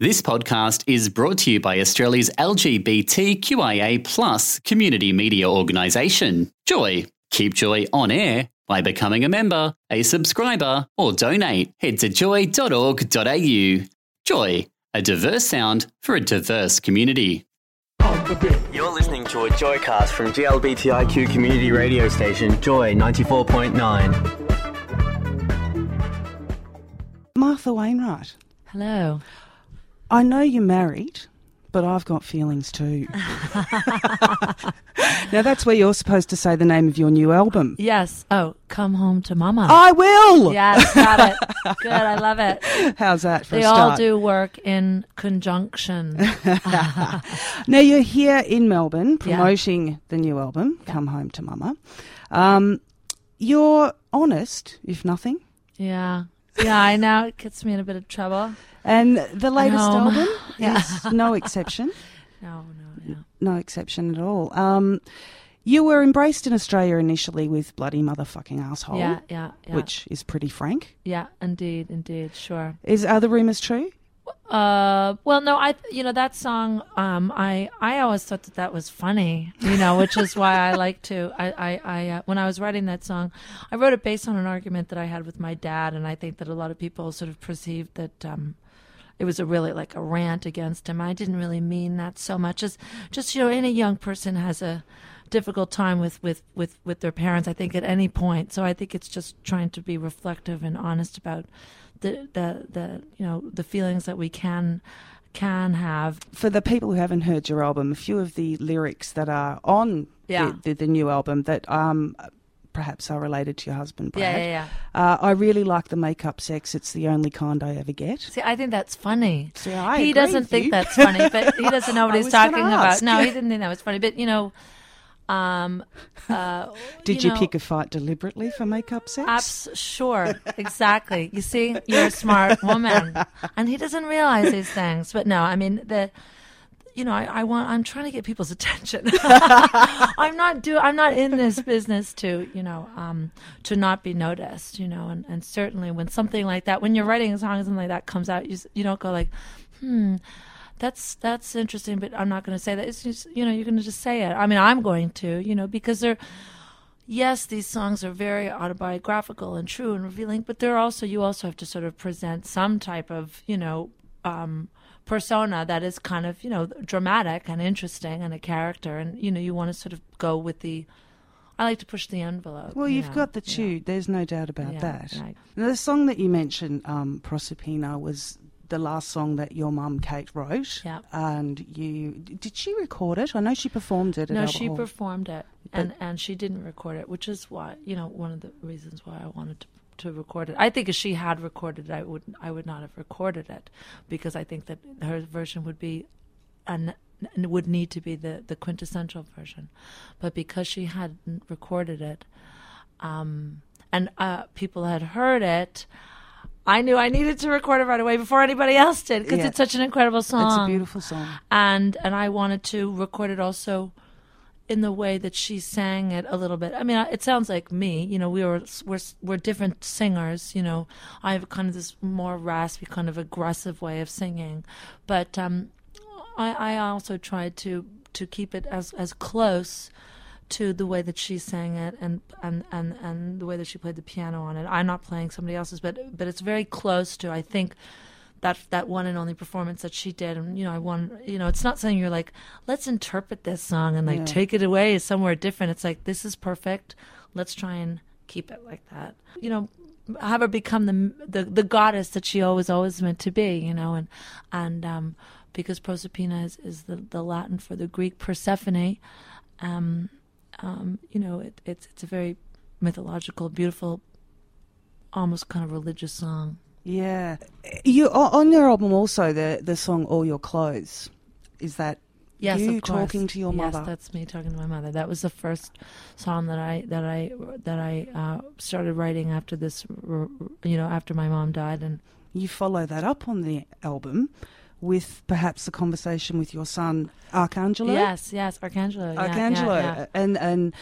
This podcast is brought to you by Australia's LGBTQIA plus community media organisation, Joy. Keep Joy on air by becoming a member, a subscriber, or donate. Head to joy.org.au. Joy, a diverse sound for a diverse community. You're listening to a Joycast from GLBTIQ community radio station Joy 94.9. Martha Wainwright, Hello. I know you're married, but I've got feelings too. now, that's where you're supposed to say the name of your new album. Yes. Oh, come home to mama. I will! Yes, got it. Good. I love it. How's that for They a all do work in conjunction. Now, you're here in Melbourne Yeah. promoting the new album, Come Home to Mama. Um, you're honest, if nothing. Yeah. Yeah, I know. It gets me in a bit of trouble. And the latest album Yeah. is no exception. No, no, no. No exception at all. Um, you were embraced in Australia initially with Bloody Motherfucking Asshole, Yeah, yeah, yeah. which is pretty frank. Yeah, indeed, indeed, sure. Is Are the rumours true? Uh, well, no, I, you know, that song, um, I, I always thought that that was funny, you know, which is why I like to, I, I, I, uh, when I was writing that song, I wrote it based on an argument that I had with my dad, and I think that a lot of people sort of perceived that, um, it was a really like a rant against him. I didn't really mean that so much as just, you know, any young person has a difficult time with, with, with, with their parents, I think, at any point. So I think it's just trying to be reflective and honest about the, the, the, you know, the feelings that we can, can have. For the people who haven't heard your album, a few of the lyrics that are on Yeah. the, the, the new album that um, perhaps are related to your husband, Brad. Yeah, yeah, Uh, I really like the makeup sex. It's the only kind I ever get. See, I think that's funny. See, I he doesn't think you. that's funny, but he doesn't know what I he's talking about. No, he didn't think that was funny. But you know, um, uh, Did you, know, pick a fight deliberately for makeup sex? Abs- sure, exactly. You see, you're a smart woman, and he doesn't realize these things. But no, I mean the. You know, I, I want. I'm trying to get people's attention. I'm not do. I'm not in this business to, you know, um, to not be noticed. You know, and, and certainly when something like that, when you're writing a song, something like that comes out, you you don't go like, hmm, that's that's interesting, but I'm not going to say that. It's just, you know, you're going to just say it. I mean, I'm going to, you know, because they're yes, these songs are very autobiographical and true and revealing, but they're also you also have to sort of present some type of you know um, persona that is kind of you know dramatic and interesting and a character, and you know you want to sort of go with the. I like to push the envelope. Well, you you've know, got the yeah. tune. There's no doubt about Yeah, that. right. Now, the song that you mentioned, um, Proserpina, was the last song that your mum Kate wrote. Yeah. And you did she record it? I know she performed it. No, she Hall. performed it, and and she didn't record it, which is why you know one of the reasons why I wanted to to record it. I think if she had recorded it, I would I would not have recorded it because I think that her version would be an would need to be the the quintessential version, but because she hadn't recorded it, um, and uh, people had heard it. I knew I needed to record it right away before anybody else did because Yeah. it's such an incredible song It's a beautiful song. and and I wanted to record it also in the way that she sang it a little bit. I mean, it sounds like me. You know, we were we're we're different singers. You know, I have kind of this more raspy, kind of aggressive way of singing, but um, I I also tried to to keep it as as close to the way that she sang it and, and, and, and the way that she played the piano on it. I'm not playing somebody else's, but but it's very close to I think that that one and only performance that she did. And you know, I want you know, it's not saying you're like, let's interpret this song and like Yeah. take it away somewhere different. It's like this is perfect. Let's try and keep it like that. You know, have her become the the, the goddess that she always always meant to be. You know, and and um, because Proserpina is, is the, the Latin for the Greek Persephone. Um, um, you know, it, it's it's a very mythological, beautiful, almost kind of religious song. Yeah. You on your album also the the song "All Your Clothes." Is that Yes, you talking to your mother? yes, that's me talking to my mother. That was the first song that I that I that I uh, started writing after this, you know, after my mom died, and You follow that up on the album with perhaps a conversation with your son Arcangelo. yes, yes, Arcangelo, yeah, yeah, yeah. and and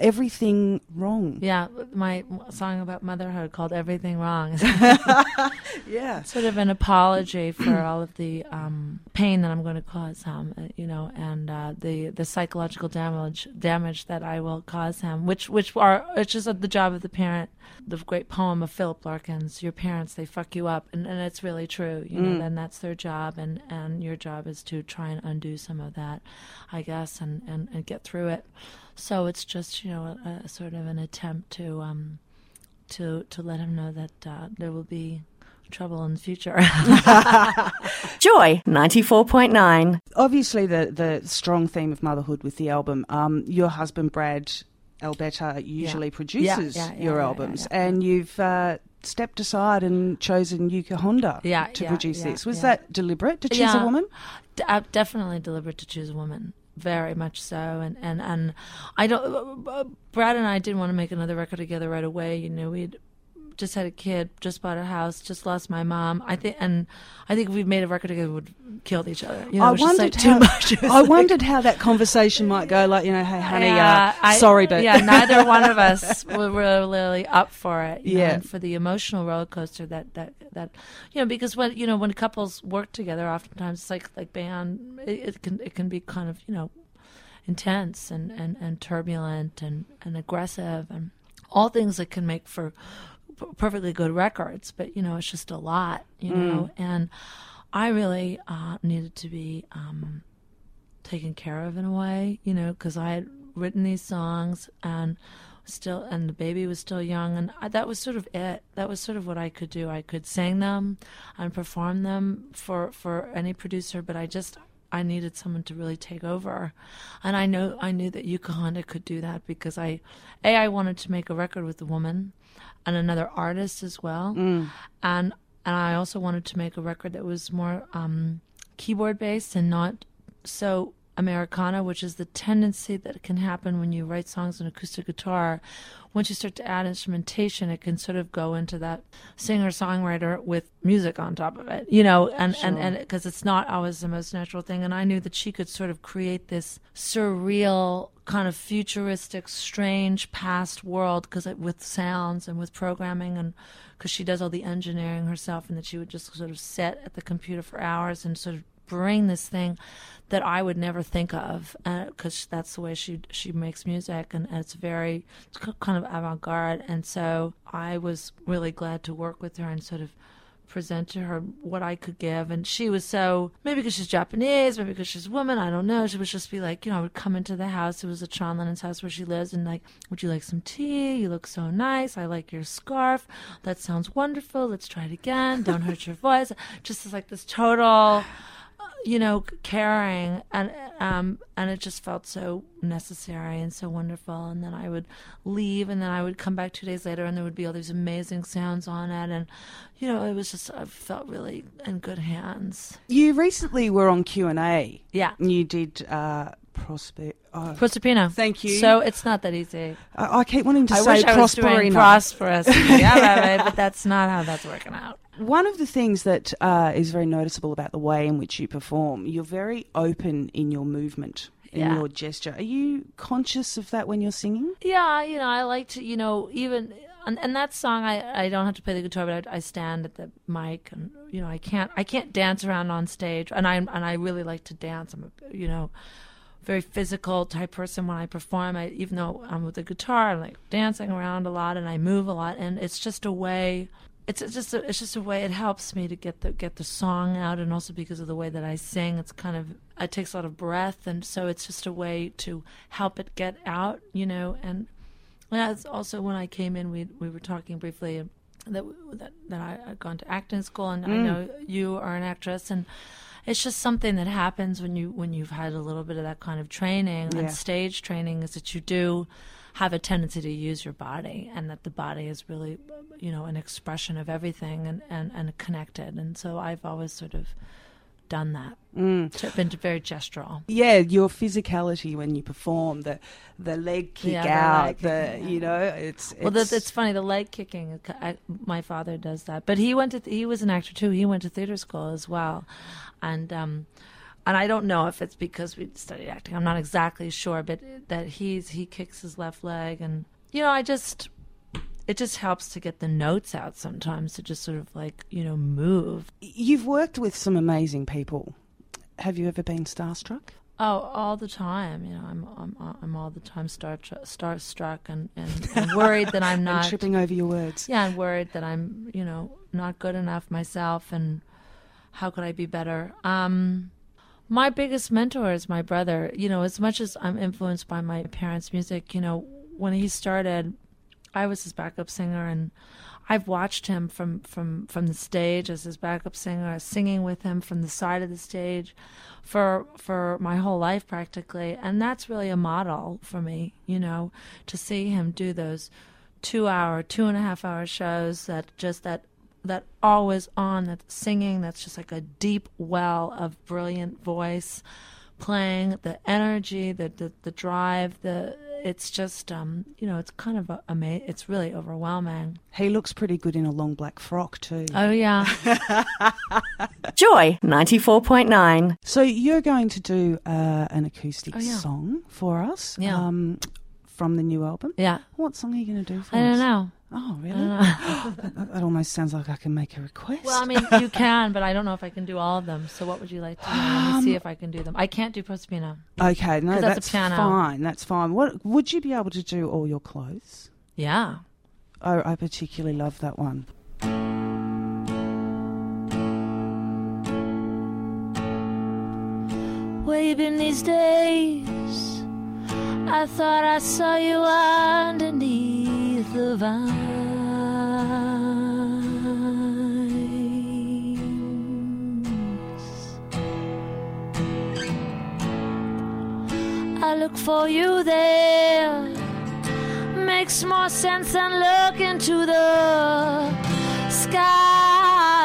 everything wrong. Yeah, my song about motherhood called "Everything Wrong" Yeah. sort of an apology for all of the um, pain that I'm going to cause him, uh, you know, and uh, the the psychological damage damage that I will cause him, which which are which is the job of the parent. The great poem of Philip Larkin's, "Your parents they fuck you up," and, and it's really true, you know. Then that's their job, and and your job is to try and undo some of that, I guess, and and, and get through it. So it's just you know a, a sort of an attempt to um to to let him know that uh, there will be trouble in the future. Joy 94.9. Obviously, the the strong theme of motherhood with the album. Um, your husband Brad Albetta usually produces Yeah, yeah, your yeah, yeah, albums, yeah, yeah. and you've uh, stepped aside and chosen Yuka Honda Yeah, to yeah, produce yeah, this. Was yeah. that deliberate to choose a woman? D- uh, definitely deliberate to choose a woman. Very much so, and and and I don't. uh, Brad and I didn't want to make another record together right away. You know, we'd just had a kid, just bought a house, just lost my mom. I think, and I think if we made a record together, we would killed each other. You know, I it was just, like, wondered too how, much. I like- wondered how that conversation might go. Like, you know, hey, honey, Yeah, uh, I- sorry, but yeah, neither one of us were really up for it. you know, Yeah. and for the emotional roller coaster that that that you know, because when you know when couples work together, oftentimes it's like like band, it, it can it can be kind of you know intense and and and turbulent and and aggressive and all things that can make for perfectly good records, but you know it's just a lot, you know, and. I really uh, needed to be um, taken care of in a way, you know, because I had written these songs and still, and the baby was still young, and I, that was sort of it. That was sort of what I could do. I could sing them and perform them for for any producer, but I just I needed someone to really take over, and I know I knew that Yuka Honda could do that because I, a I wanted to make a record with a woman, and another artist as well, and and I also wanted to make a record that was more um, keyboard based and not so Americana, which is the tendency that can happen when you write songs on acoustic guitar. Once you start to add instrumentation, it can sort of go into that singer songwriter with music on top of it, you know, and and and because it's not always the most natural thing. And I knew that she could sort of create this surreal kind of futuristic, strange past world because with sounds and with programming and because she does all the engineering herself, and that she would just sort of sit at the computer for hours and sort of bring this thing that I would never think of uh, because that's the way she she makes music and, and it's very it's kind of avant garde and so I was really glad to work with her and sort of present to her what I could give. And she was so maybe because she's Japanese maybe because she's a woman I don't know. She would just be like you know I would come into the house. It was a Sean Lennon's house where she lives and like would you like some tea? You look so nice. I like your scarf. That sounds wonderful. Let's try it again. Don't hurt your voice. Just as like this total you know, caring and um and it just felt so necessary and so wonderful and then I would leave and then I would come back 2 days later and there would be all these amazing sounds on it and you know it was just I felt really in good hands. you recently were on Q and A. Yeah. You did uh, Prosper. Oh, Proserpina. Thank you. So it's not that easy. I, I keep wanting to I say wish I was doing prosperous. yeah, but that's not how that's working out. One of the things that uh, is very noticeable about the way in which you perform, you're very open in your movement, in Yeah. your gesture. Are you conscious of that when you're singing? Yeah, you know, I like to, you know, even and, and that song, I I don't have to play the guitar, but I, I stand at the mic, and you know, I can't I can't dance around on stage, and I and I really like to dance. I'm a you know, very physical type person when I perform. I even though I'm with the guitar, I'm like dancing around a lot, and I move a lot, and it's just a way. It's it's just a, it's just a way. It helps me to get the get the song out, and also because of the way that I sing, it's kind of it takes a lot of breath, and so it's just a way to help it get out, you know. And that's also when I came in, we we were talking briefly that that, that I had gone to acting school, and I mm. know you are an actress, and it's just something that happens when you when you've had a little bit of that kind of training Yeah. and stage training is that you do have a tendency to use your body and that the body is really you know an expression of everything and and, and connected and so I've always sort of done that so been very gestural Yeah, your physicality when you perform, the the leg kick Yeah, out, leg the kicking, you know, it's, it's Well, that's it's funny. The leg kicking. I, my father does that, but he went to he was an actor too. He went to theater school as well, and um, and I don't know if it's because we studied acting. I'm not exactly sure, but that he's he kicks his left leg, and you know, I just it just helps to get the notes out sometimes to just sort of like you know move. You've worked with some amazing people. Have you ever been starstruck? Oh, all the time. You know, I'm I'm I'm all the time star starstruck and, and, and worried that I'm not tripping over your words. Yeah, and worried that I'm you know not good enough myself, and how could I be better? Um, my biggest mentor is my brother. You know, as much as I'm influenced by my parents' music, you know, when he started, I was his backup singer, and I've watched him from, from, from the stage as his backup singer, singing with him from the side of the stage for for my whole life practically. And that's really a model for me, you know, to see him do those two hour, two and a half hour shows that just that that always on that singing that's just like a deep well of brilliant voice playing the energy the the, the drive the it's just um, you know it's kind of amazing it's really overwhelming. He looks pretty good in a long black frock too. Oh yeah. Joy 94.9 so you're going to do uh, an acoustic oh, yeah. song for us yeah. um, from the new album. Yeah. What song are you going to do for i us? don't know Oh, really? Uh, that, that almost sounds like I can make a request. Well, I mean, you can, but I don't know if I can do all of them. So, what would you like to do? Let me see um, if I can do them. I can't do Prospino. Okay, no, 'Cause that's, that's a piano. fine. That's fine. What would you be able to do? All your clothes? Yeah. Oh, I particularly love that one. Waving these days? I thought I saw you underneath the vines. I look for you there. Makes more sense than looking to the sky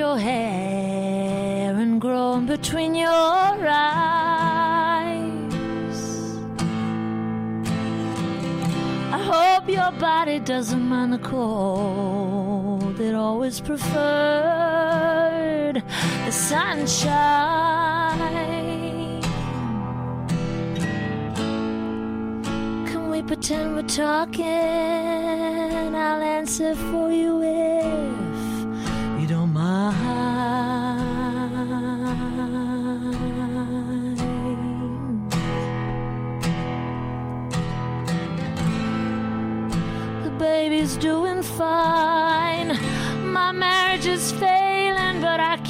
your hair and grown between your eyes. I hope your body doesn't mind the cold. It always preferred the sunshine. Can we pretend we're talking? I'll answer for you if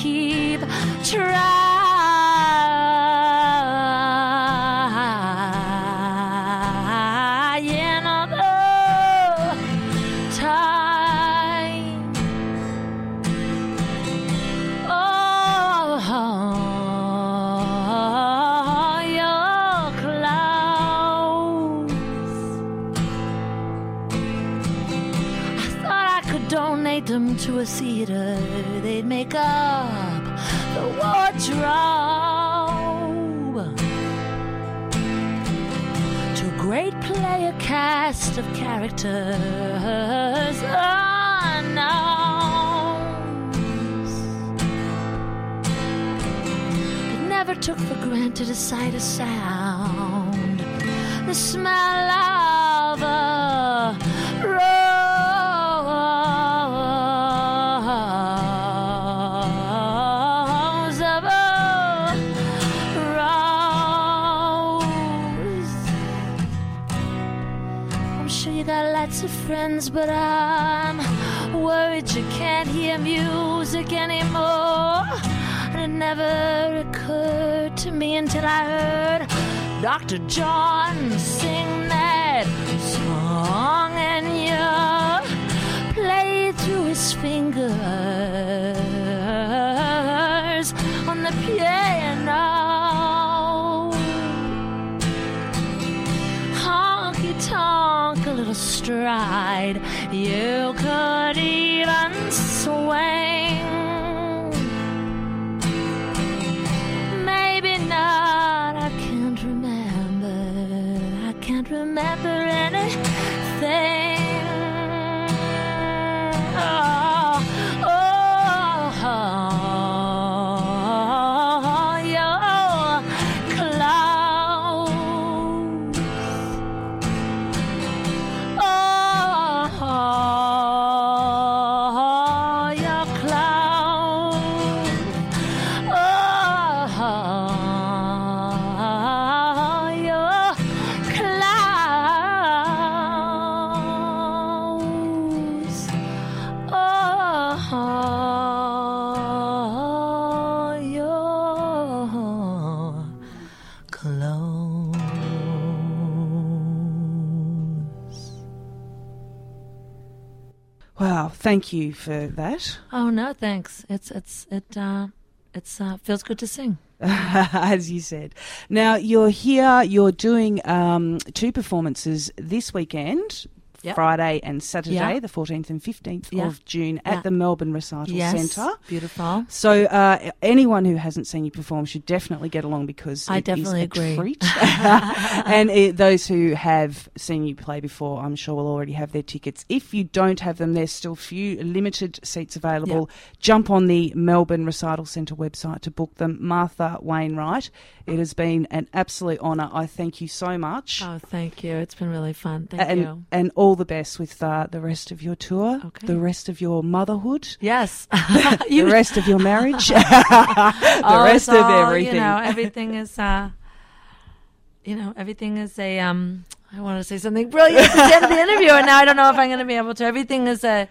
keep trying wardrobe to a great player cast of characters unknowns. It never took for granted a sight of sound, the smell lots of friends, but I'm worried you can't hear music anymore. And it never occurred to me until I heard Dr. John sing that song, and you played through his fingers on the piano. honky tonk, little stride. You could even swing. Wow, thank you for that. Oh no, thanks. It's it's it uh it's uh feels good to sing. as you said. Now you're here. You're doing um, two performances this weekend. Yep. Friday and Saturday, Yeah. the 14th and 15th Yeah. of June at the Melbourne Recital yes, Centre. beautiful. So uh, anyone who hasn't seen you perform should definitely get along because I definitely agree. and it, those who have seen you play before, I'm sure will already have their tickets. If you don't have them, there's still few limited seats available. Jump on the Melbourne Recital Centre website to book them. Martha Wainwright, it has been an absolute honour. I thank you so much. Oh, thank you. It's been really fun. Thank and, you. and all the best with uh, the rest of your tour, Okay. the rest of your motherhood, Yes. the rest of your marriage, the Oh, rest of all, everything. You know, everything is uh you know, everything is a um I want to say something brilliant at the end of the interview and now I don't know if I'm going to be able to. Everything is a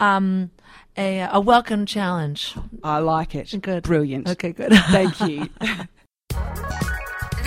um a a welcome challenge. I like it. Good. Brilliant. Okay, good. Thank you.